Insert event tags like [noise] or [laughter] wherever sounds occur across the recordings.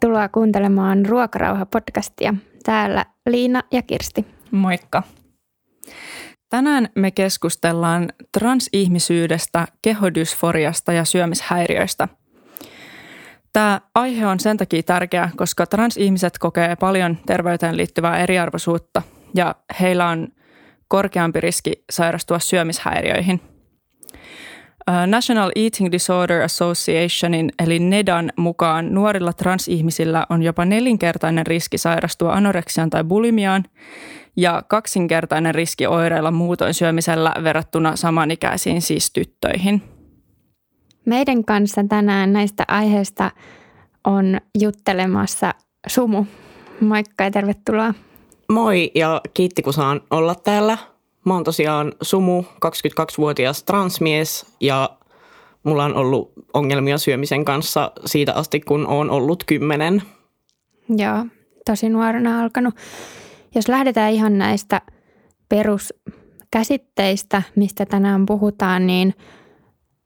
Tervetuloa kuuntelemaan Ruokarauha-podcastia. Täällä Liina ja Kirsti. Moikka. Tänään me keskustellaan transihmisyydestä, kehodysforiasta ja syömishäiriöistä. Tämä aihe on sen takia tärkeä, koska transihmiset kokee paljon terveyteen liittyvää eriarvoisuutta ja heillä on korkeampi riski sairastua syömishäiriöihin – National Eating Disorder Associationin eli NEDAN mukaan nuorilla transihmisillä on jopa nelinkertainen riski sairastua anoreksiaan tai bulimiaan ja kaksinkertainen riski oireilla muutoin syömisellä verrattuna samanikäisiin siis tyttöihin. Meidän kanssa tänään näistä aiheista on juttelemassa Sumu. Moikka ja tervetuloa. Moi ja kiitti kun saan olla täällä. Mä oon tosiaan Sumu, 22-vuotias transmies ja mulla on ollut ongelmia syömisen kanssa siitä asti, kun oon ollut kymmenen. Joo, tosi nuorena alkanut. Jos lähdetään ihan näistä peruskäsitteistä, mistä tänään puhutaan, niin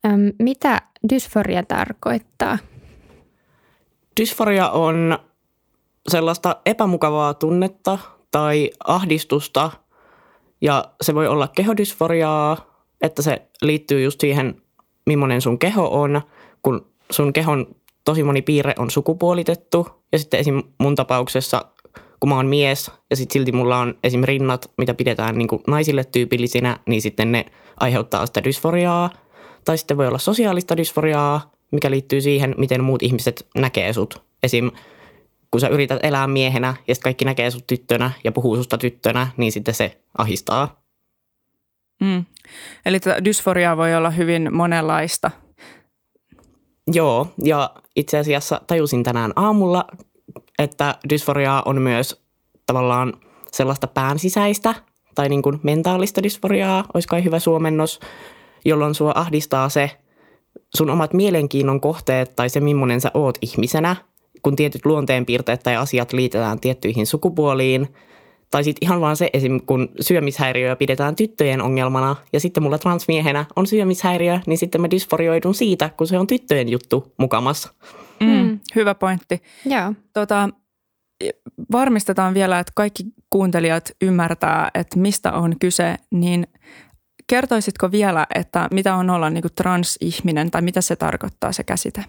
äm, mitä dysforia tarkoittaa? Dysforia on sellaista epämukavaa tunnetta tai ahdistusta – ja se voi olla kehodysforiaa, että se liittyy just siihen, millainen sun keho on, kun sun kehon tosi moni piirre on sukupuolitettu. Ja sitten esim. mun tapauksessa, kun mä oon mies ja sitten silti mulla on esim. rinnat, mitä pidetään niin naisille tyypillisinä, niin sitten ne aiheuttaa sitä dysforiaa. Tai sitten voi olla sosiaalista dysforiaa, mikä liittyy siihen, miten muut ihmiset näkee sut. Esim kun sä yrität elää miehenä ja sitten kaikki näkee sut tyttönä ja puhuu susta tyttönä, niin sitten se ahistaa. Mm. Eli dysforia voi olla hyvin monenlaista. Joo, ja itse asiassa tajusin tänään aamulla, että dysforiaa on myös tavallaan sellaista pään sisäistä tai niin kuin mentaalista dysforiaa, olisi kai hyvä suomennos, jolloin sua ahdistaa se sun omat mielenkiinnon kohteet tai se, millainen sä oot ihmisenä – kun tietyt luonteenpiirteet tai asiat liitetään tiettyihin sukupuoliin. Tai sitten ihan vaan se esim. kun syömishäiriöä pidetään tyttöjen ongelmana ja sitten mulla transmiehenä on syömishäiriö, niin sitten mä dysforioidun siitä, kun se on tyttöjen juttu mukamassa. Mm, mm. Hyvä pointti. Joo. Tota, varmistetaan vielä, että kaikki kuuntelijat ymmärtää, että mistä on kyse, niin kertoisitko vielä, että mitä on olla niin transihminen tai mitä se tarkoittaa se käsite?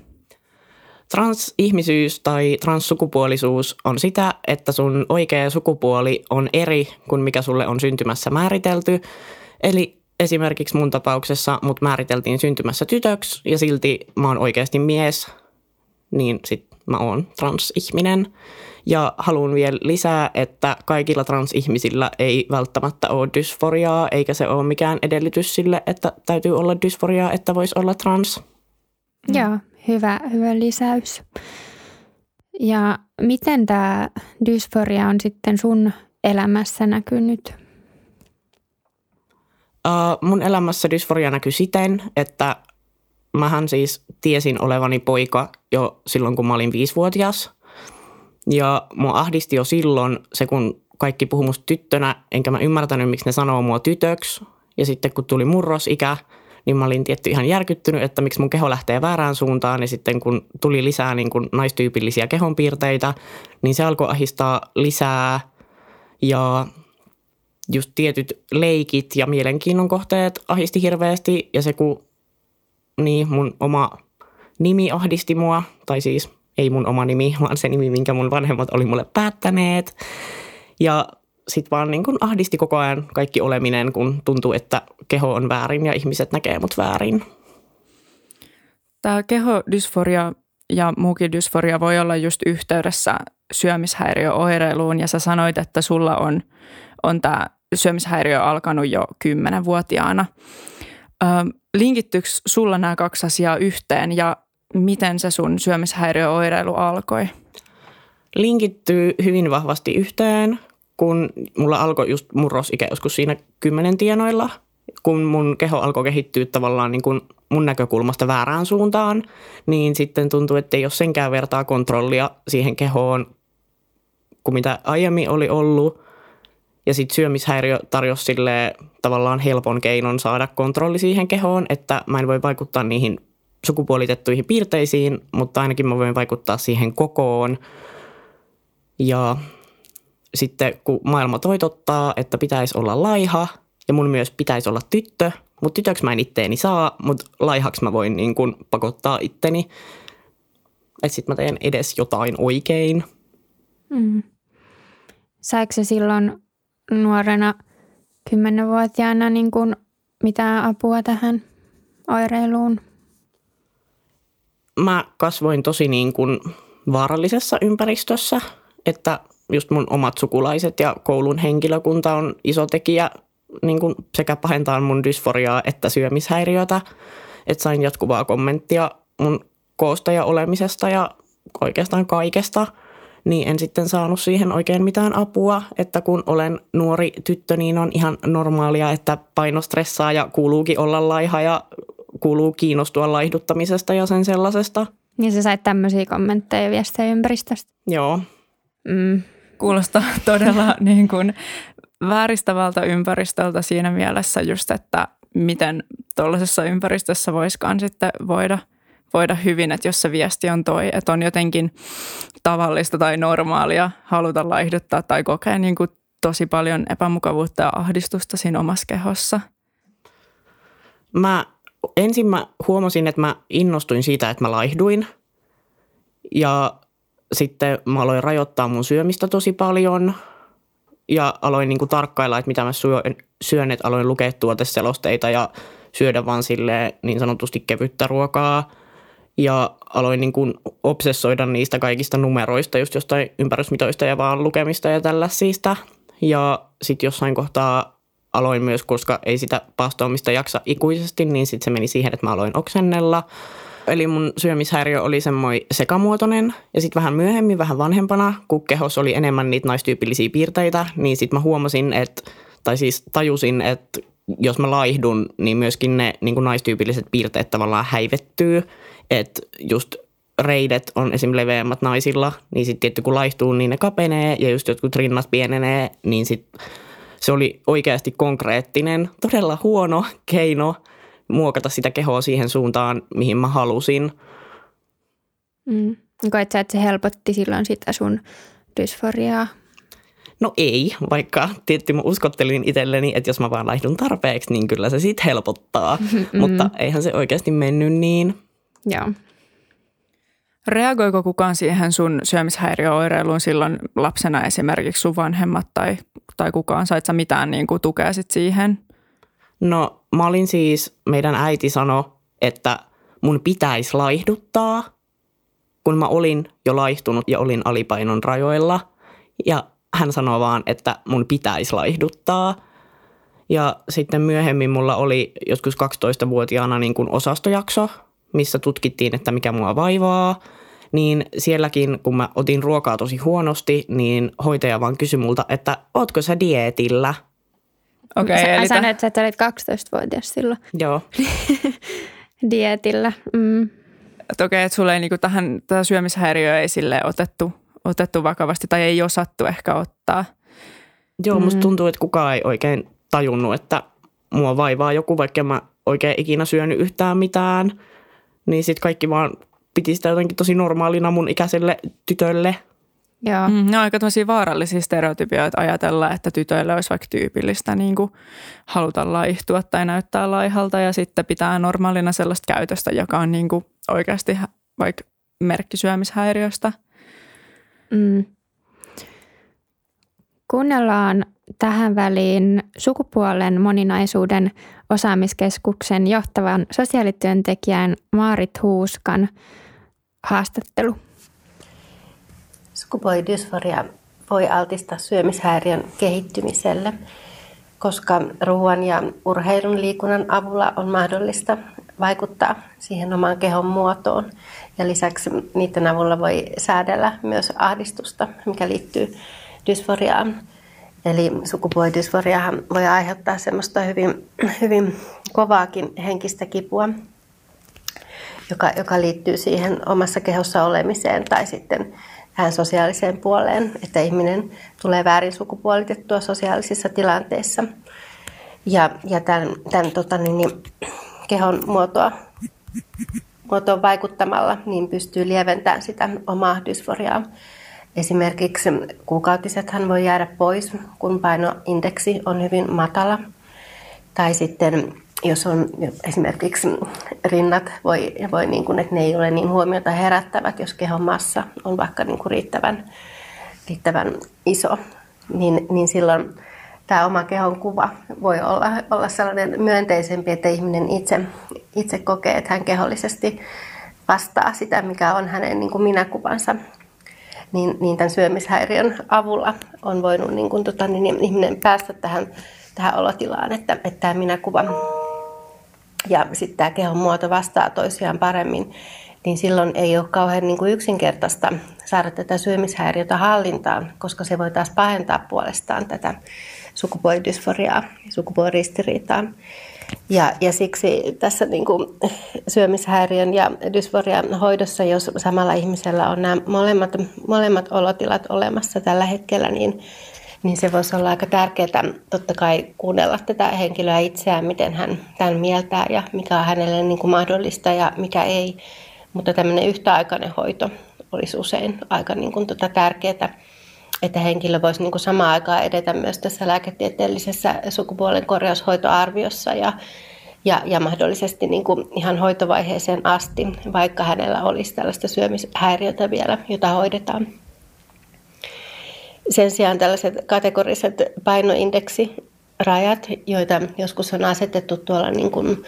Transihmisyys tai transsukupuolisuus on sitä, että sun oikea sukupuoli on eri kuin mikä sulle on syntymässä määritelty. Eli esimerkiksi mun tapauksessa mut määriteltiin syntymässä tytöksi ja silti mä oon oikeasti mies, niin sit mä oon transihminen. Ja haluan vielä lisää, että kaikilla transihmisillä ei välttämättä ole dysforiaa, eikä se ole mikään edellytys sille, että täytyy olla dysforiaa, että voisi olla trans. Joo, hyvä, hyvä lisäys. Ja miten tämä dysforia on sitten sun elämässä näkynyt? Uh, mun elämässä dysforia näkyy siten, että mähän siis tiesin olevani poika jo silloin, kun mä olin viisivuotias. Ja mua ahdisti jo silloin se, kun kaikki puhuu musta tyttönä, enkä mä ymmärtänyt, miksi ne sanoo mua tytöksi. Ja sitten kun tuli murrosikä, niin mä olin tietty ihan järkyttynyt, että miksi mun keho lähtee väärään suuntaan. Ja sitten kun tuli lisää niin kuin naistyypillisiä kehonpiirteitä, niin se alkoi ahistaa lisää. Ja just tietyt leikit ja mielenkiinnon kohteet ahisti hirveästi. Ja se kun niin mun oma nimi ahdisti mua, tai siis ei mun oma nimi, [laughs] vaan se nimi, minkä mun vanhemmat oli mulle päättäneet. Ja sitten vaan niin kuin ahdisti koko ajan kaikki oleminen, kun tuntuu, että keho on väärin ja ihmiset näkee mut väärin. Tämä kehodysforia ja muukin dysforia voi olla just yhteydessä syömishäiriöoireiluun ja sä sanoit, että sulla on, on tämä syömishäiriö alkanut jo kymmenenvuotiaana. Ö, linkittyykö sulla nämä kaksi asiaa yhteen ja miten se sun syömishäiriöoireilu alkoi? Linkittyy hyvin vahvasti yhteen, kun mulla alkoi just murrosikä joskus siinä kymmenen tienoilla, kun mun keho alkoi kehittyä tavallaan niin kuin mun näkökulmasta väärään suuntaan, niin sitten tuntui, että ei ole senkään vertaa kontrollia siihen kehoon kuin mitä aiemmin oli ollut. Ja sitten syömishäiriö tarjosi sille tavallaan helpon keinon saada kontrolli siihen kehoon, että mä en voi vaikuttaa niihin sukupuolitettuihin piirteisiin, mutta ainakin mä voin vaikuttaa siihen kokoon. Ja sitten kun maailma toitottaa, että pitäisi olla laiha ja mun myös pitäisi olla tyttö, mutta tytöksi mä en itteeni saa, mutta laihaksi mä voin niin kuin pakottaa itteni. Että sitten mä teen edes jotain oikein. Mm. Saiko se silloin nuorena kymmenenvuotiaana niin kuin mitään apua tähän oireiluun? Mä kasvoin tosi niin kuin vaarallisessa ympäristössä, että just mun omat sukulaiset ja koulun henkilökunta on iso tekijä niin kuin sekä pahentaa mun dysforiaa että syömishäiriötä. Että sain jatkuvaa kommenttia mun koosta ja olemisesta ja oikeastaan kaikesta – niin en sitten saanut siihen oikein mitään apua, että kun olen nuori tyttö, niin on ihan normaalia, että paino stressaa ja kuuluukin olla laiha ja kuuluu kiinnostua laihduttamisesta ja sen sellaisesta. Niin sä sait tämmöisiä kommentteja viestejä ympäristöstä? Joo. Mm. Kuulostaa [laughs] todella niin kuin vääristävältä ympäristöltä siinä mielessä just, että miten tuollaisessa ympäristössä voisikaan sitten voida – voida hyvin, että jos se viesti on toi, että on jotenkin tavallista tai normaalia haluta laihduttaa tai kokea niin kuin tosi paljon epämukavuutta ja ahdistusta siinä omassa kehossa? Mä ensin mä huomasin, että mä innostuin siitä, että mä laihduin ja sitten mä aloin rajoittaa mun syömistä tosi paljon ja aloin niin kuin tarkkailla, että mitä mä syön, että aloin lukea tuoteselosteita ja syödä vaan silleen niin sanotusti kevyttä ruokaa – ja aloin niin kuin obsessoida niistä kaikista numeroista, just jostain ympärysmitoista ja vaan lukemista ja tällaisista. Ja sitten jossain kohtaa aloin myös, koska ei sitä paastoamista jaksa ikuisesti, niin sitten se meni siihen, että mä aloin oksennella. Eli mun syömishäiriö oli semmoinen sekamuotoinen ja sitten vähän myöhemmin, vähän vanhempana, kun kehos oli enemmän niitä naistyypillisiä piirteitä, niin sitten mä huomasin, että, tai siis tajusin, että jos mä laihdun, niin myöskin ne niin kuin naistyypilliset piirteet tavallaan häivettyy – että just reidet on esim. leveämmät naisilla, niin sitten tietty kun laihtuu, niin ne kapenee ja just jotkut rinnat pienenee, niin sit se oli oikeasti konkreettinen, todella huono keino muokata sitä kehoa siihen suuntaan, mihin mä halusin. Mm. Koet sä, että se helpotti silloin sitä sun dysforiaa? No ei, vaikka tietysti mä uskottelin itselleni, että jos mä vaan laihdun tarpeeksi, niin kyllä se sitten helpottaa. [laughs] Mm-hmm. Mutta eihän se oikeasti mennyt niin. Joo. Reagoiko kukaan siihen sun syömishäiriöoireiluun silloin lapsena esimerkiksi sun vanhemmat tai, tai kukaan? Sait sä mitään niin kuin tukea sit siihen? No mä olin siis, meidän äiti sanoi, että mun pitäisi laihduttaa, kun mä olin jo laihtunut ja olin alipainon rajoilla. Ja hän sanoi vaan, että mun pitäisi laihduttaa. Ja sitten myöhemmin mulla oli joskus 12-vuotiaana niin kuin osastojakso, missä tutkittiin, että mikä mua vaivaa, niin sielläkin, kun mä otin ruokaa tosi huonosti, niin hoitaja vaan kysyi multa, että ootko sä dieetillä? Okei, okay, eli sanoit, että olit 12-vuotias silloin. Joo. [laughs] Dietillä. Mm. Okei, okay, että sulle ei niinku tähän, tätä syömishäiriöä ei sille otettu, otettu vakavasti tai ei osattu ehkä ottaa. Joo, mm. musta tuntuu, että kukaan ei oikein tajunnut, että mua vaivaa joku, vaikka mä oikein ikinä syönyt yhtään mitään – niin sitten kaikki vaan piti sitä jotenkin tosi normaalina mun ikäiselle tytölle. Joo. Mm, ne on aika tosi vaarallisia stereotypioita ajatella, että tytöille olisi vaikka tyypillistä niin kuin haluta laihtua tai näyttää laihalta ja sitten pitää normaalina sellaista käytöstä, joka on niin kuin oikeasti vaikka merkkisyömishäiriöstä. Mm. Kuunnellaan tähän väliin sukupuolen moninaisuuden osaamiskeskuksen johtavan sosiaalityöntekijän Maarit Huuskan haastattelu. Sukupuolidysforia voi altistaa syömishäiriön kehittymiselle, koska ruoan ja urheilun liikunnan avulla on mahdollista vaikuttaa siihen omaan kehon muotoon. Ja lisäksi niiden avulla voi säädellä myös ahdistusta, mikä liittyy dysforiaan. Eli sukupuolidysforiahan voi aiheuttaa semmoista hyvin, hyvin kovaakin henkistä kipua, joka, joka liittyy siihen omassa kehossa olemiseen tai sitten tähän sosiaaliseen puoleen, että ihminen tulee väärin sukupuolitettua sosiaalisissa tilanteissa. Ja, ja tämän, tämän tota, niin, niin, kehon muotoa muotoon vaikuttamalla niin pystyy lieventämään sitä omaa dysforiaa. Esimerkiksi kuukautisethan voi jäädä pois, kun painoindeksi on hyvin matala. Tai sitten jos on esimerkiksi rinnat, voi, voi niin kuin, että ne ei ole niin huomiota herättävät, jos kehon massa on vaikka niin kuin riittävän, riittävän iso, niin, niin silloin tämä oma kehon kuva voi olla, olla sellainen myönteisempi, että ihminen itse, itse kokee, että hän kehollisesti vastaa sitä, mikä on hänen niin kuin minäkuvansa. Niin, niin tämän syömishäiriön avulla on voinut niin kuin, tota, niin ihminen päästä tähän, tähän olotilaan, että, että tämä minäkuva ja sitten tämä kehon muoto vastaa toisiaan paremmin, niin silloin ei ole kauhean niin kuin yksinkertaista saada tätä syömishäiriötä hallintaan, koska se voi taas pahentaa puolestaan tätä sukupuolidysforiaa ja sukupuoliristiriitaa. Ja, ja siksi tässä niin kuin syömishäiriön ja dysforian hoidossa, jos samalla ihmisellä on nämä molemmat, molemmat olotilat olemassa tällä hetkellä, niin, niin se voisi olla aika tärkeää totta kai kuunnella tätä henkilöä itseään, miten hän tämän mieltää ja mikä on hänelle niin kuin mahdollista ja mikä ei. Mutta tämmöinen yhtäaikainen hoito olisi usein aika niin kuin tota tärkeää että henkilö voisi niin kuin samaan aikaan edetä myös tässä lääketieteellisessä sukupuolen korjaushoitoarviossa ja, ja, ja mahdollisesti niin kuin ihan hoitovaiheeseen asti, vaikka hänellä olisi tällaista syömishäiriötä vielä, jota hoidetaan. Sen sijaan tällaiset kategoriset painoindeksirajat, joita joskus on asetettu tuolla niin kuin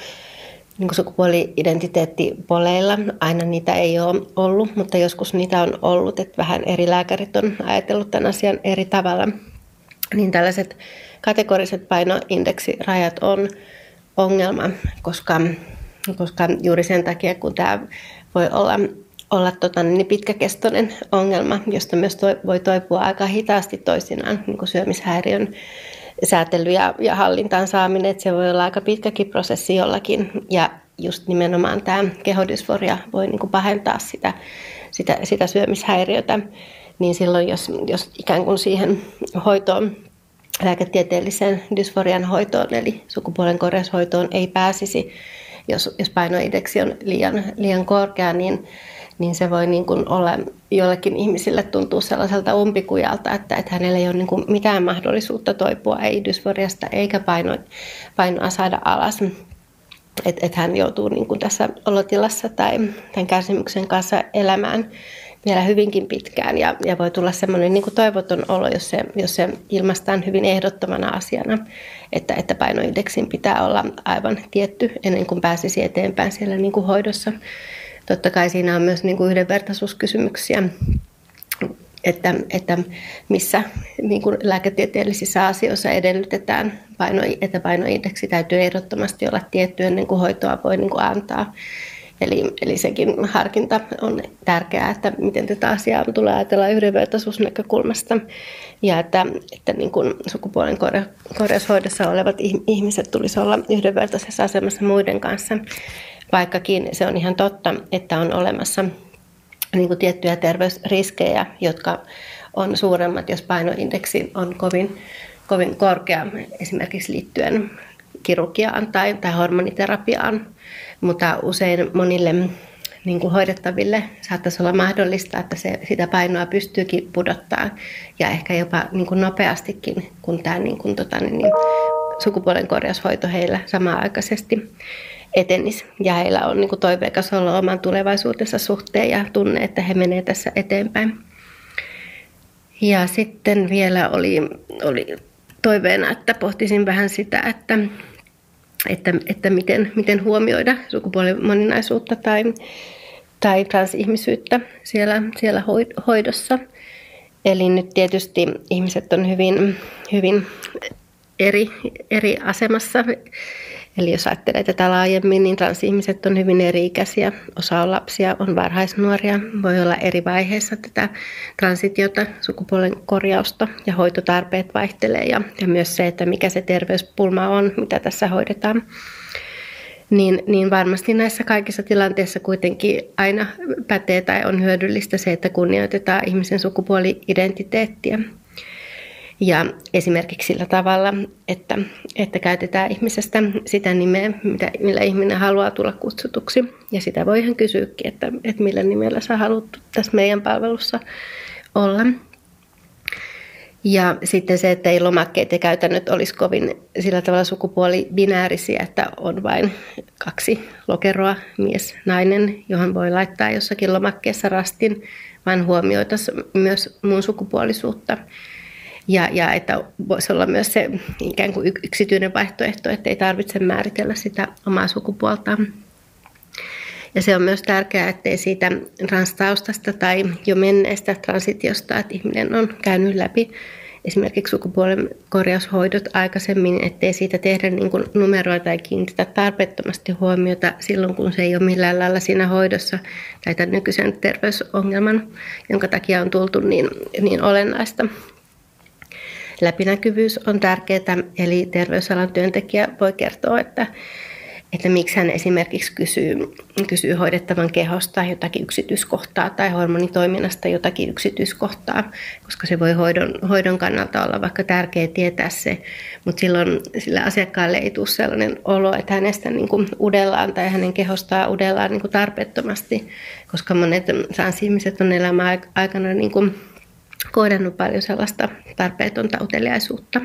niin kuin sukupuoli-identiteettipoleilla. Aina niitä ei ole ollut, mutta joskus niitä on ollut, että vähän eri lääkärit on ajatellut tämän asian eri tavalla. Niin tällaiset kategoriset painoindeksirajat on ongelma, koska, koska juuri sen takia, kun tämä voi olla, olla tota, niin pitkäkestoinen ongelma, josta myös toi, voi toipua aika hitaasti toisinaan niin kuin syömishäiriön säätely ja, ja hallintaan saaminen, että se voi olla aika pitkäkin prosessi jollakin. Ja just nimenomaan tämä kehodysforia voi niin kuin pahentaa sitä, sitä, sitä syömishäiriötä. Niin silloin, jos, jos ikään kuin siihen hoitoon, lääketieteelliseen dysforian hoitoon, eli sukupuolen korjaushoitoon ei pääsisi, jos, jos painoindeksi on liian, liian korkea, niin niin se voi niin kuin olla jollekin ihmisille tuntuu sellaiselta umpikujalta, että, että hänellä ei ole niin kuin mitään mahdollisuutta toipua ei dysforiasta eikä paino, painoa saada alas. Että et hän joutuu niin kuin tässä olotilassa tai tämän kärsimyksen kanssa elämään vielä hyvinkin pitkään ja, ja voi tulla semmoinen niin kuin toivoton olo, jos se, jos se ilmaistaan hyvin ehdottomana asiana, että, että painoindeksin pitää olla aivan tietty ennen kuin pääsisi eteenpäin siellä niin kuin hoidossa totta kai siinä on myös niin kuin yhdenvertaisuuskysymyksiä, että, että missä niin kuin lääketieteellisissä asioissa edellytetään, paino, että painoindeksi täytyy ehdottomasti olla tietty ennen kuin hoitoa voi niin kuin antaa. Eli, eli sekin harkinta on tärkeää, että miten tätä asiaa tulee ajatella yhdenvertaisuusnäkökulmasta. Ja että, että niin kuin sukupuolen korjaushoidossa olevat ihmiset tulisi olla yhdenvertaisessa asemassa muiden kanssa vaikkakin se on ihan totta, että on olemassa niin kuin tiettyjä terveysriskejä, jotka on suuremmat, jos painoindeksi on kovin, kovin korkea, esimerkiksi liittyen kirurgiaan tai, tai hormoniterapiaan. Mutta usein monille niin kuin hoidettaville saattaisi olla mahdollista, että se, sitä painoa pystyykin pudottaa ja ehkä jopa niin kuin nopeastikin, kun tämä niin kuin, tota, niin, sukupuolen korjaushoito heillä samaaikaisesti etenisi. Ja heillä on niin toiveikas olla oman tulevaisuutensa suhteen ja tunne, että he menevät tässä eteenpäin. Ja sitten vielä oli, oli toiveena, että pohtisin vähän sitä, että, että, että miten, miten huomioida sukupuolen moninaisuutta tai, tai transihmisyyttä siellä, siellä hoidossa. Eli nyt tietysti ihmiset on hyvin, hyvin eri, eri asemassa Eli jos ajattelee tätä laajemmin, niin transihmiset on hyvin eri-ikäisiä. Osa on lapsia, on varhaisnuoria, voi olla eri vaiheissa tätä transitiota, sukupuolen korjausta ja hoitotarpeet vaihtelee. Ja, ja myös se, että mikä se terveyspulma on, mitä tässä hoidetaan. Niin, niin varmasti näissä kaikissa tilanteissa kuitenkin aina pätee tai on hyödyllistä se, että kunnioitetaan ihmisen sukupuoli-identiteettiä. Ja esimerkiksi sillä tavalla, että, että käytetään ihmisestä sitä nimeä, mitä, millä ihminen haluaa tulla kutsutuksi. Ja sitä voi ihan kysyäkin, että, että millä nimellä sä haluat tässä meidän palvelussa olla. Ja sitten se, että ei lomakkeet ja käytännöt olisi kovin sillä tavalla sukupuolibinäärisiä, että on vain kaksi lokeroa, mies, nainen, johon voi laittaa jossakin lomakkeessa rastin, vaan huomioitaisiin myös muun sukupuolisuutta. Ja, ja että voisi olla myös se ikään kuin yksityinen vaihtoehto, että ei tarvitse määritellä sitä omaa sukupuoltaan. Ja se on myös tärkeää, ettei siitä transtaustasta tai jo menneestä transitiosta, että ihminen on käynyt läpi esimerkiksi sukupuolen korjaushoidot aikaisemmin, ettei siitä tehdä niin kuin numeroita tai kiinnitetä tarpeettomasti huomiota silloin, kun se ei ole millään lailla siinä hoidossa tai tämän nykyisen terveysongelman, jonka takia on tultu niin, niin olennaista. Läpinäkyvyys on tärkeää, eli terveysalan työntekijä voi kertoa, että että miksi hän esimerkiksi kysyy, kysyy hoidettavan kehosta jotakin yksityiskohtaa tai hormonitoiminnasta jotakin yksityiskohtaa, koska se voi hoidon, hoidon kannalta olla vaikka tärkeää tietää se, mutta silloin sillä asiakkaalle ei tule sellainen olo, että hänestä niin kuin udellaan tai hänen kehostaan udellaan niin kuin tarpeettomasti, koska monet transihmiset on elämän aikana niin kuin kohdannut paljon sellaista tarpeetonta uteliaisuutta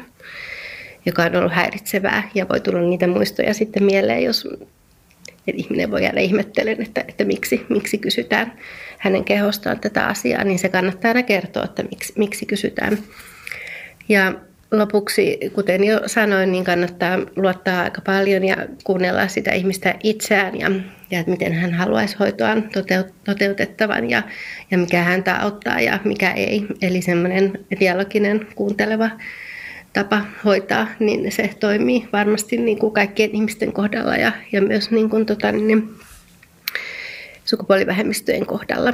joka on ollut häiritsevää ja voi tulla niitä muistoja sitten mieleen, jos että ihminen voi jäädä ihmettelen, että, että miksi, miksi kysytään hänen kehostaan tätä asiaa, niin se kannattaa aina kertoa, että miksi, miksi kysytään. Ja lopuksi, kuten jo sanoin, niin kannattaa luottaa aika paljon ja kuunnella sitä ihmistä itseään ja, ja että miten hän haluaisi hoitoaan toteutettavan ja, ja mikä häntä auttaa ja mikä ei. Eli semmoinen dialoginen, kuunteleva tapa hoitaa, niin se toimii varmasti niin kuin kaikkien ihmisten kohdalla ja, ja myös niin kuin, tota, niin, sukupuolivähemmistöjen kohdalla.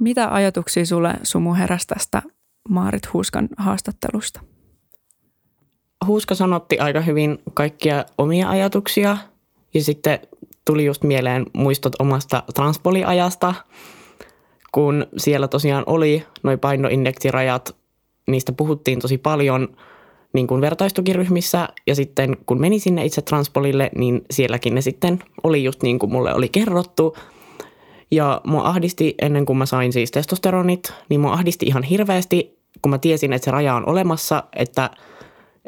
Mitä ajatuksia sulle Sumu heräsi tästä Maarit Huuskan haastattelusta? Huuska sanotti aika hyvin kaikkia omia ajatuksia ja sitten tuli just mieleen muistot omasta transpoliajasta – kun siellä tosiaan oli noin painoindeksirajat, niistä puhuttiin tosi paljon niin kuin vertaistukiryhmissä ja sitten kun meni sinne itse Transpolille, niin sielläkin ne sitten oli just niin kuin mulle oli kerrottu. Ja mua ahdisti ennen kuin mä sain siis testosteronit, niin mua ahdisti ihan hirveästi, kun mä tiesin, että se raja on olemassa, että,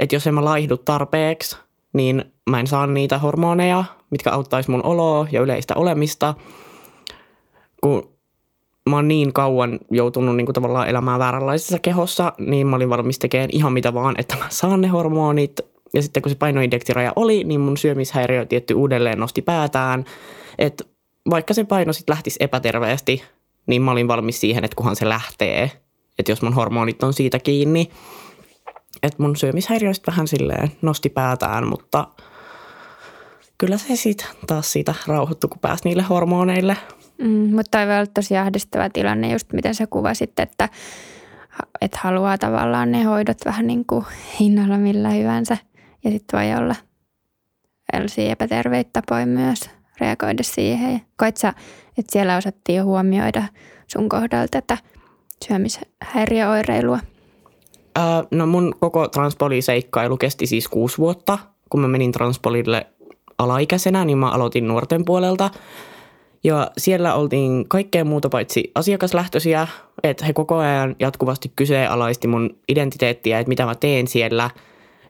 että jos en mä laihdu tarpeeksi, niin mä en saa niitä hormoneja, mitkä auttaisi mun oloa ja yleistä olemista. Kun mä oon niin kauan joutunut niin kuin tavallaan elämään vääränlaisessa kehossa, niin mä olin valmis tekemään ihan mitä vaan, että mä saan ne hormonit. Ja sitten kun se painoindeksiraja oli, niin mun syömishäiriö tietty uudelleen nosti päätään. Että vaikka se paino sitten lähtisi epäterveesti, niin mä olin valmis siihen, että kunhan se lähtee. Että jos mun hormonit on siitä kiinni. Että mun syömishäiriöistä vähän silleen nosti päätään, mutta kyllä se sitten taas siitä rauhoittui, kun pääsi niille hormoneille – Mm, mutta toi voi olla tosi ahdistava tilanne, just miten sä kuvasit, että, että haluaa tavallaan ne hoidot vähän niin kuin hinnalla millä hyvänsä. Ja sitten voi olla sellaisia epäterveitä tapoja myös reagoida siihen. Koit sä, että siellä osattiin huomioida sun kohdalta tätä syömishäiriöoireilua? No mun koko transpoliseikkailu kesti siis kuusi vuotta. Kun mä menin transpolille alaikäisenä, niin mä aloitin nuorten puolelta – ja siellä oltiin kaikkea muuta paitsi asiakaslähtöisiä, että he koko ajan jatkuvasti kyseenalaisti mun identiteettiä, että mitä mä teen siellä.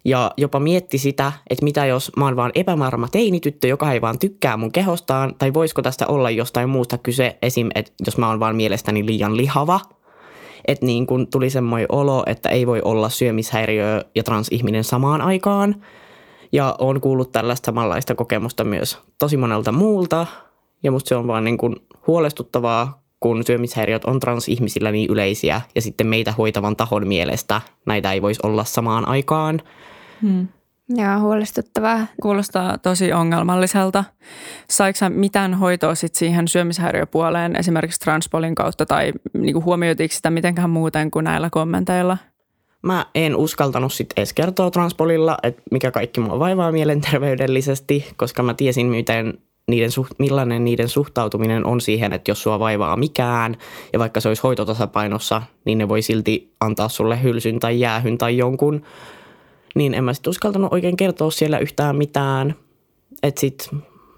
Ja jopa mietti sitä, että mitä jos mä oon vaan epävarma teinityttö, joka ei vaan tykkää mun kehostaan, tai voisiko tästä olla jostain muusta kyse, esim. että jos mä oon vaan mielestäni liian lihava. Että niin kun tuli semmoinen olo, että ei voi olla syömishäiriö ja transihminen samaan aikaan. Ja on kuullut tällaista samanlaista kokemusta myös tosi monelta muulta, ja musta se on vaan niin kuin huolestuttavaa, kun syömishäiriöt on transihmisillä niin yleisiä ja sitten meitä hoitavan tahon mielestä näitä ei voisi olla samaan aikaan. Hmm. Joo, huolestuttavaa. Kuulostaa tosi ongelmalliselta. Saiko mitään hoitoa sit siihen syömishäiriöpuoleen esimerkiksi Transpolin kautta tai niinku huomioitiinko sitä mitenkään muuten kuin näillä kommenteilla? Mä en uskaltanut sitten edes kertoa Transpolilla, että mikä kaikki mua vaivaa mielenterveydellisesti, koska mä tiesin, miten niiden, millainen niiden suhtautuminen on siihen, että jos sua vaivaa mikään ja vaikka se olisi hoitotasapainossa, niin ne voi silti antaa sulle hylsyn tai jäähyn tai jonkun. Niin en mä sitten uskaltanut oikein kertoa siellä yhtään mitään. Että sit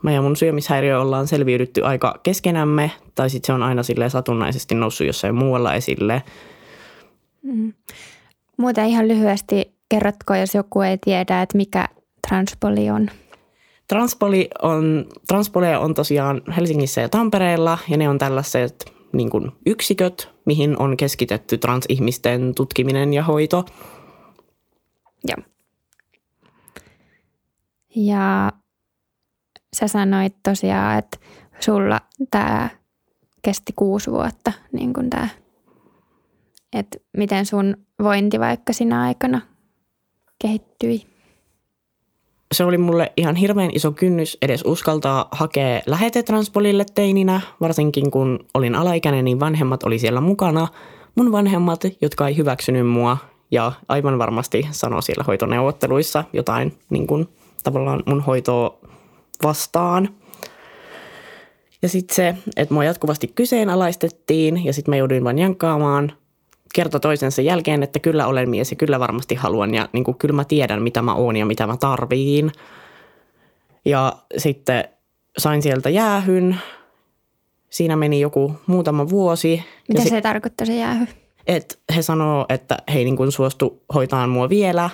mä ja mun syömishäiriö ollaan selviydytty aika keskenämme tai sitten se on aina sille satunnaisesti noussut jossain muualla esille. Mm. Muuten ihan lyhyesti kerrotko, jos joku ei tiedä, että mikä transpoli on? Transpoli on, Transpole on tosiaan Helsingissä ja Tampereella ja ne on tällaiset niin kuin yksiköt, mihin on keskitetty transihmisten tutkiminen ja hoito. Joo. Ja sä sanoit tosiaan, että sulla tämä kesti kuusi vuotta, niin kuin tämä, että miten sun vointi vaikka siinä aikana kehittyi? Se oli mulle ihan hirveän iso kynnys edes uskaltaa hakea lähetetranspolille teininä, varsinkin kun olin alaikäinen, niin vanhemmat oli siellä mukana. Mun vanhemmat, jotka ei hyväksynyt mua ja aivan varmasti sanoi siellä hoitoneuvotteluissa jotain niin kuin, tavallaan mun hoitoa vastaan. Ja sitten se, että mua jatkuvasti kyseenalaistettiin ja sitten mä jouduin vain jankkaamaan kerta toisensa jälkeen, että kyllä olen mies ja kyllä varmasti haluan ja niin kuin, kyllä mä tiedän, mitä mä oon ja mitä mä tarviin. Ja sitten sain sieltä jäähyn. Siinä meni joku muutama vuosi. Mitä se, se tarkoittaa se jäähy? Et he sanoo, että he ei niin kuin suostu hoitaan mua vielä,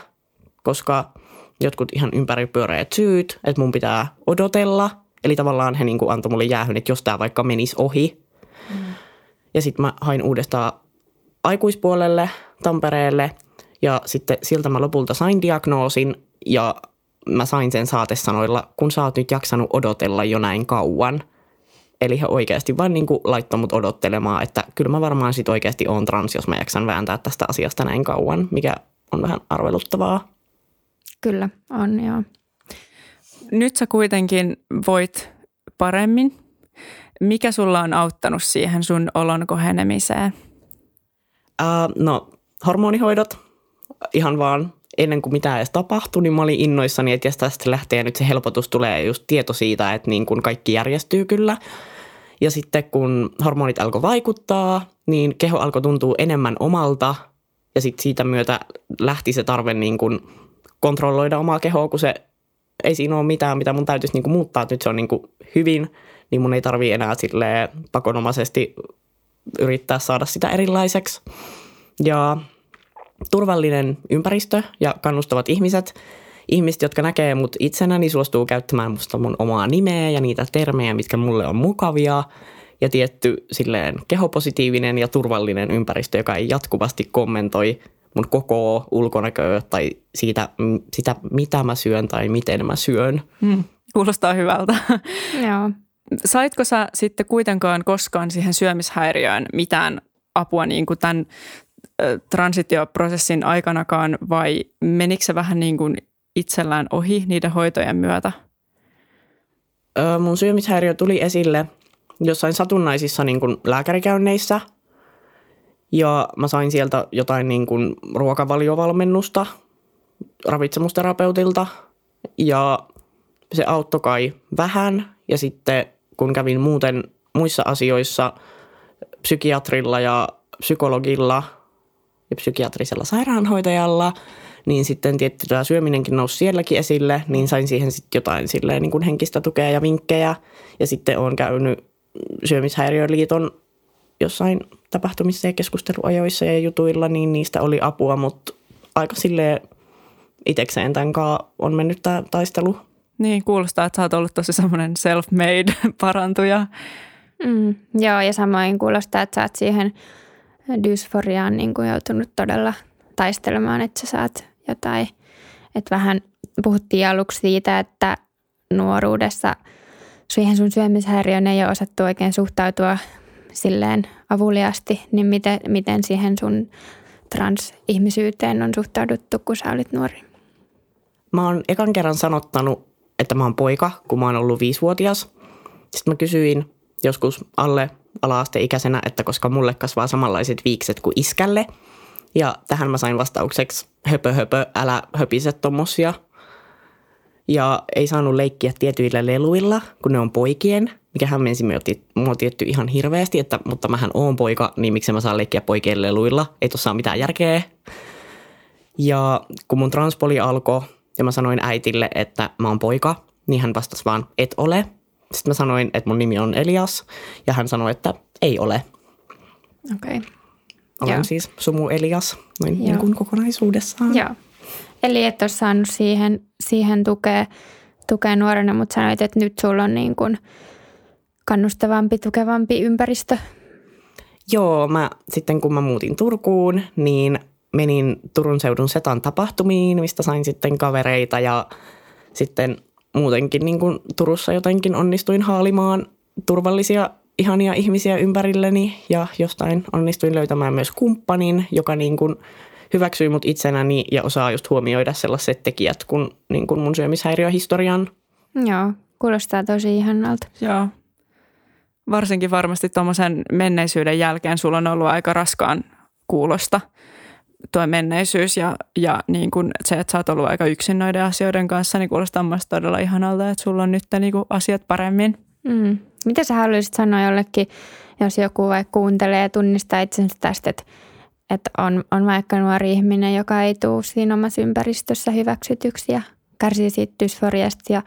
koska jotkut ihan ympäripyöreät syyt, että mun pitää odotella. Eli tavallaan he niin kuin antoi mulle jäähyn, että jos tämä vaikka menisi ohi. Mm. Ja sitten mä hain uudestaan aikuispuolelle Tampereelle ja sitten siltä mä lopulta sain diagnoosin ja mä sain sen saatesanoilla, kun sä oot nyt jaksanut odotella jo näin kauan. Eli he oikeasti vain niin kuin laittoi mut odottelemaan, että kyllä mä varmaan sit oikeasti on trans, jos mä jaksan vääntää tästä asiasta näin kauan, mikä on vähän arveluttavaa. Kyllä, on joo. Nyt sä kuitenkin voit paremmin. Mikä sulla on auttanut siihen sun olon kohenemiseen? Uh, no, hormonihoidot ihan vaan ennen kuin mitään edes tapahtui, niin mä olin innoissani, että tästä lähtee nyt se helpotus tulee just tieto siitä, että niin kuin kaikki järjestyy kyllä. Ja sitten kun hormonit alkoi vaikuttaa, niin keho alkoi tuntua enemmän omalta ja sitten siitä myötä lähti se tarve niin kuin kontrolloida omaa kehoa, kun se ei siinä ole mitään, mitä mun täytyisi niin kuin muuttaa, että nyt se on niin kuin hyvin, niin mun ei tarvii enää sille pakonomaisesti yrittää saada sitä erilaiseksi. Ja turvallinen ympäristö ja kannustavat ihmiset, ihmiset, jotka näkee mut itsenä, niin suostuu käyttämään musta mun omaa nimeä ja niitä termejä, mitkä mulle on mukavia. Ja tietty silleen kehopositiivinen ja turvallinen ympäristö, joka ei jatkuvasti kommentoi mun koko ulkonäköä tai siitä, sitä, mitä mä syön tai miten mä syön. Hmm, kuulostaa hyvältä. [laughs] Joo. Saitko sä sitten kuitenkaan koskaan siihen syömishäiriöön mitään apua niin kuin tämän transitioprosessin aikanakaan vai menikö se vähän niin kuin itsellään ohi niiden hoitojen myötä? Mun syömishäiriö tuli esille jossain satunnaisissa niin kuin lääkärikäynneissä. Ja mä sain sieltä jotain niin kuin ruokavaliovalmennusta ravitsemusterapeutilta. Ja se auttoi kai vähän. Ja sitten kun kävin muuten muissa asioissa psykiatrilla ja psykologilla ja psykiatrisella sairaanhoitajalla, niin sitten tietty tämä syöminenkin nousi sielläkin esille, niin sain siihen sitten jotain silleen niin kuin henkistä tukea ja vinkkejä. Ja sitten olen käynyt syömishäiriöliiton jossain tapahtumissa ja keskusteluajoissa ja jutuilla, niin niistä oli apua, mutta aika silleen itsekseen tämän on mennyt tämä taistelu niin, kuulostaa, että sä oot ollut tosi semmoinen self-made [laughs] parantuja. Mm, joo, ja samoin kuulostaa, että sä oot siihen dysforiaan niin kuin joutunut todella taistelemaan, että sä saat jotain. Että vähän puhuttiin aluksi siitä, että nuoruudessa siihen sun syömishäiriöön ei ole osattu oikein suhtautua silleen avuliasti, niin miten, miten siihen sun transihmisyyteen on suhtauduttu, kun sä olit nuori? Mä oon ekan kerran sanottanut että mä oon poika, kun mä oon ollut viisivuotias. Sitten mä kysyin joskus alle ala-asteikäisenä, että koska mulle kasvaa samanlaiset viikset kuin iskälle. Ja tähän mä sain vastaukseksi höpö höpö, älä höpiset tommosia. Ja ei saanut leikkiä tietyillä leluilla, kun ne on poikien, mikä hämmensi mua tietty ihan hirveästi, että mutta mähän oon poika, niin miksi mä saan leikkiä poikien leluilla? Ei tuossa ole mitään järkeä. Ja kun mun transpoli alkoi ja mä sanoin äitille, että mä oon poika, niin hän vastasi vaan, et ole. Sitten mä sanoin, että mun nimi on Elias ja hän sanoi, että ei ole. Okei. Okay. Olen Joo. siis sumu Elias noin niin kuin kokonaisuudessaan. Joo. Eli et ole saanut siihen, siihen tukea, tukea nuorena, mutta sanoit, että nyt sulla on niin kuin kannustavampi, tukevampi ympäristö. Joo, mä sitten kun mä muutin Turkuun, niin menin Turun seudun Setan tapahtumiin, mistä sain sitten kavereita ja sitten muutenkin niin kuin Turussa jotenkin onnistuin haalimaan turvallisia ihania ihmisiä ympärilleni ja jostain onnistuin löytämään myös kumppanin, joka niin kuin hyväksyi mut itsenäni ja osaa just huomioida sellaiset tekijät kuin, niin kuin mun syömishäiriöhistorian. Joo, kuulostaa tosi ihanalta. Joo. Varsinkin varmasti tuommoisen menneisyyden jälkeen sulla on ollut aika raskaan kuulosta tuo menneisyys ja, ja niin kuin se, että sä oot ollut aika yksin noiden asioiden kanssa, niin kuulostaa myös todella ihanalta, että sulla on nyt niin kuin asiat paremmin. Mm. Mitä sä haluaisit sanoa jollekin, jos joku vaikka kuuntelee ja tunnistaa itsensä tästä, että, että on, on vaikka nuori ihminen, joka ei tule siinä omassa ympäristössä hyväksytyksi ja kärsii siitä dysforiasta ja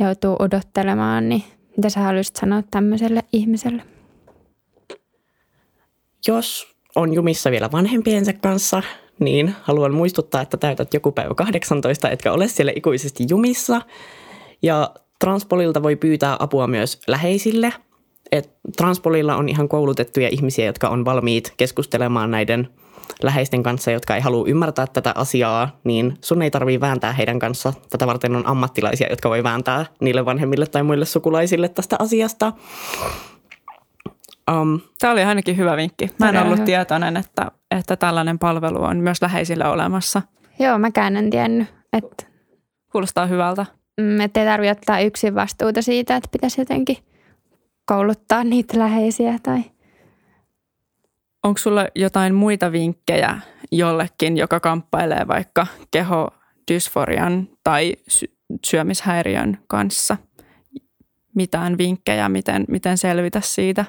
joutuu odottelemaan, niin mitä sä haluaisit sanoa tämmöiselle ihmiselle? Jos on jumissa vielä vanhempiensa kanssa, niin haluan muistuttaa, että täytät joku päivä 18, etkä ole siellä ikuisesti jumissa. Ja Transpolilta voi pyytää apua myös läheisille. Et Transpolilla on ihan koulutettuja ihmisiä, jotka on valmiit keskustelemaan näiden läheisten kanssa, jotka ei halua ymmärtää tätä asiaa, niin sun ei tarvitse vääntää heidän kanssa. Tätä varten on ammattilaisia, jotka voi vääntää niille vanhemmille tai muille sukulaisille tästä asiasta. Um, Tämä oli ainakin hyvä vinkki. Mä en ollut tietoinen, että, että tällainen palvelu on myös läheisillä olemassa. Joo, mäkään en tiennyt. Että... Kuulostaa hyvältä. Mm, että ei tarvitse ottaa yksin vastuuta siitä, että pitäisi jotenkin kouluttaa niitä läheisiä tai... Onko sulla jotain muita vinkkejä jollekin, joka kamppailee vaikka kehodysforian tai syömishäiriön kanssa? Mitään vinkkejä, miten, miten selvitä siitä?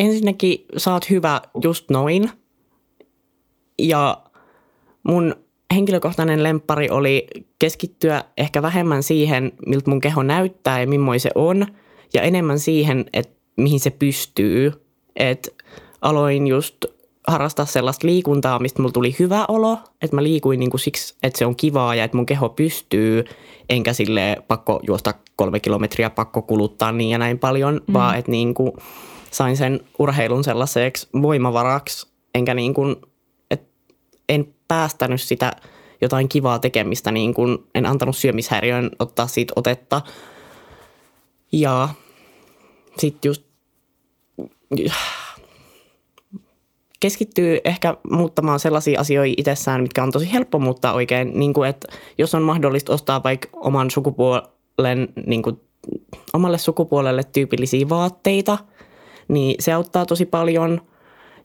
Ensinnäkin sä oot hyvä just noin. Ja mun henkilökohtainen lemppari oli keskittyä ehkä vähemmän siihen, miltä mun keho näyttää ja millainen se on, ja enemmän siihen, että mihin se pystyy. Et aloin just harrastaa sellaista liikuntaa, mistä mulla tuli hyvä olo, että mä liikuin niinku siksi, että se on kivaa ja että mun keho pystyy, enkä sille pakko juosta kolme kilometriä, pakko kuluttaa niin ja näin paljon, mm. vaan että niinku sain sen urheilun sellaiseksi voimavaraksi, enkä niin kuin, et en päästänyt sitä jotain kivaa tekemistä, niin kuin en antanut syömishäiriön ottaa siitä otetta. Ja sitten just keskittyy ehkä muuttamaan sellaisia asioita itsessään, mitkä on tosi helppo muuttaa oikein. Niin kuin, että jos on mahdollista ostaa vaikka oman sukupuolen, niin kuin, omalle sukupuolelle tyypillisiä vaatteita – niin se auttaa tosi paljon.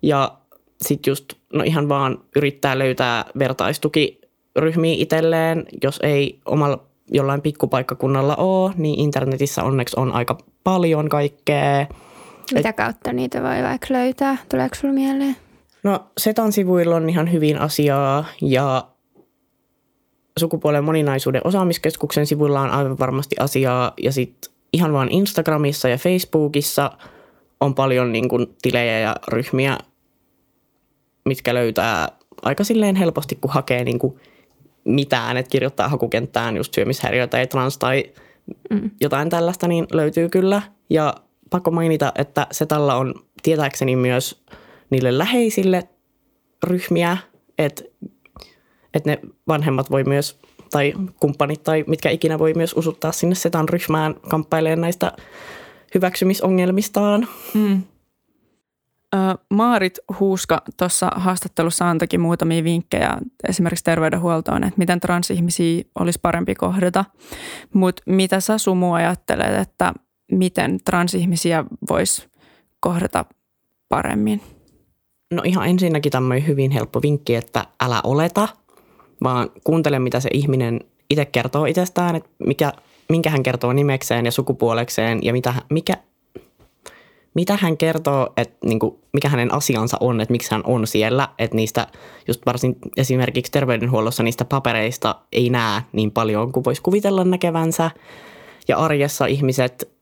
Ja sitten just no ihan vaan yrittää löytää vertaistukiryhmiä itselleen, jos ei omalla jollain pikkupaikkakunnalla ole, niin internetissä onneksi on aika paljon kaikkea. Mitä kautta niitä voi vaikka löytää? Tuleeko sinulla mieleen? No Setan sivuilla on ihan hyvin asiaa ja sukupuolen moninaisuuden osaamiskeskuksen sivuilla on aivan varmasti asiaa ja sitten ihan vaan Instagramissa ja Facebookissa – on paljon niin kuin tilejä ja ryhmiä, mitkä löytää aika silleen helposti, kun hakee niin kuin mitään, että kirjoittaa hakukenttään just syömishäiriö tai trans tai mm. jotain tällaista, niin löytyy kyllä. Ja pakko mainita, että Setalla on tietääkseni myös niille läheisille ryhmiä, että, että ne vanhemmat voi myös, tai kumppanit tai mitkä ikinä voi myös usuttaa sinne Setan ryhmään kamppailemaan näistä hyväksymisongelmistaan. Mm. Maarit Huuska tuossa haastattelussa antakin muutamia vinkkejä esimerkiksi terveydenhuoltoon, että miten transihmisiä olisi parempi kohdata. Mutta mitä sä Sumu ajattelet, että miten transihmisiä voisi kohdata paremmin? No ihan ensinnäkin tämmöinen hyvin helppo vinkki, että älä oleta, vaan kuuntele mitä se ihminen itse kertoo itsestään, että mikä, minkä hän kertoo nimekseen ja sukupuolekseen ja mitä, mikä, mitä hän kertoo, että niin kuin, mikä hänen asiansa on, että miksi hän on siellä. Että niistä just varsin esimerkiksi terveydenhuollossa niistä papereista ei näe niin paljon kuin voisi kuvitella näkevänsä. Ja arjessa ihmiset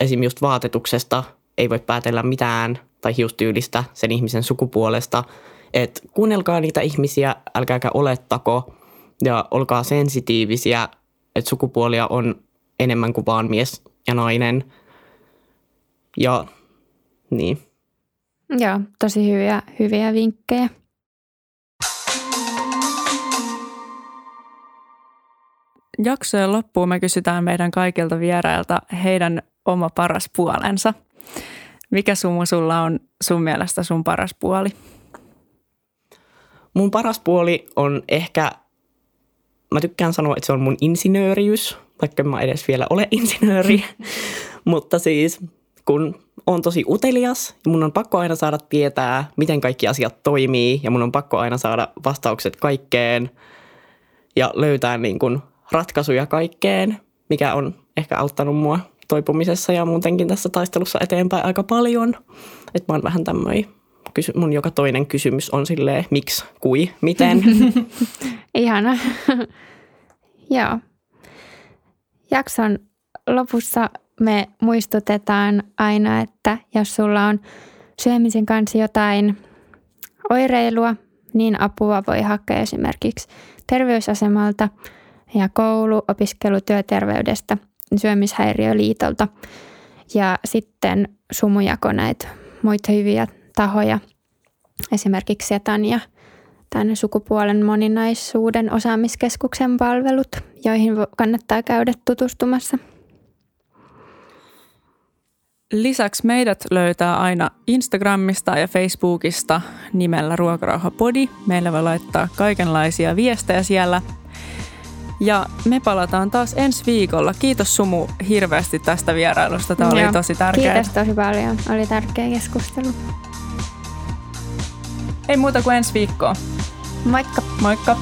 esim. just vaatetuksesta ei voi päätellä mitään tai hiustyylistä sen ihmisen sukupuolesta. Että kuunnelkaa niitä ihmisiä, älkääkä olettako ja olkaa sensitiivisiä, että sukupuolia on enemmän kuin vaan mies ja nainen. Ja niin. Joo, tosi hyviä, hyviä vinkkejä. Jaksojen loppuun me kysytään meidän kaikilta vierailta heidän oma paras puolensa. Mikä Sumu sulla on sun mielestä sun paras puoli? Mun paras puoli on ehkä, mä tykkään sanoa, että se on mun insinööriys, vaikka mä edes vielä ole insinööri. [laughs] Mutta siis kun on tosi utelias ja mun on pakko aina saada tietää, miten kaikki asiat toimii ja mun on pakko aina saada vastaukset kaikkeen ja löytää niin kuin ratkaisuja kaikkeen, mikä on ehkä auttanut mua toipumisessa ja muutenkin tässä taistelussa eteenpäin aika paljon. Että mä oon vähän tämmöinen, mun joka toinen kysymys on silleen, miksi, kui, miten. [laughs] Ihana. [laughs] Joo. Jakson lopussa me muistutetaan aina, että jos sulla on syömisen kanssa jotain oireilua, niin apua voi hakea esimerkiksi terveysasemalta ja koulu, opiskelu, työterveydestä, syömishäiriöliitolta ja sitten sumujako näitä muita hyviä tahoja, esimerkiksi Setan ja tämän sukupuolen moninaisuuden osaamiskeskuksen palvelut, joihin kannattaa käydä tutustumassa. Lisäksi meidät löytää aina Instagramista ja Facebookista nimellä Ruokarauhapodi. Meillä voi laittaa kaikenlaisia viestejä siellä. Ja me palataan taas ensi viikolla. Kiitos Sumu hirveästi tästä vierailusta. Tämä oli tosi tärkeä. Kiitos tosi paljon. Oli tärkeä keskustelu. Ei muuta kuin ensi viikkoa. Moikka. Moikka.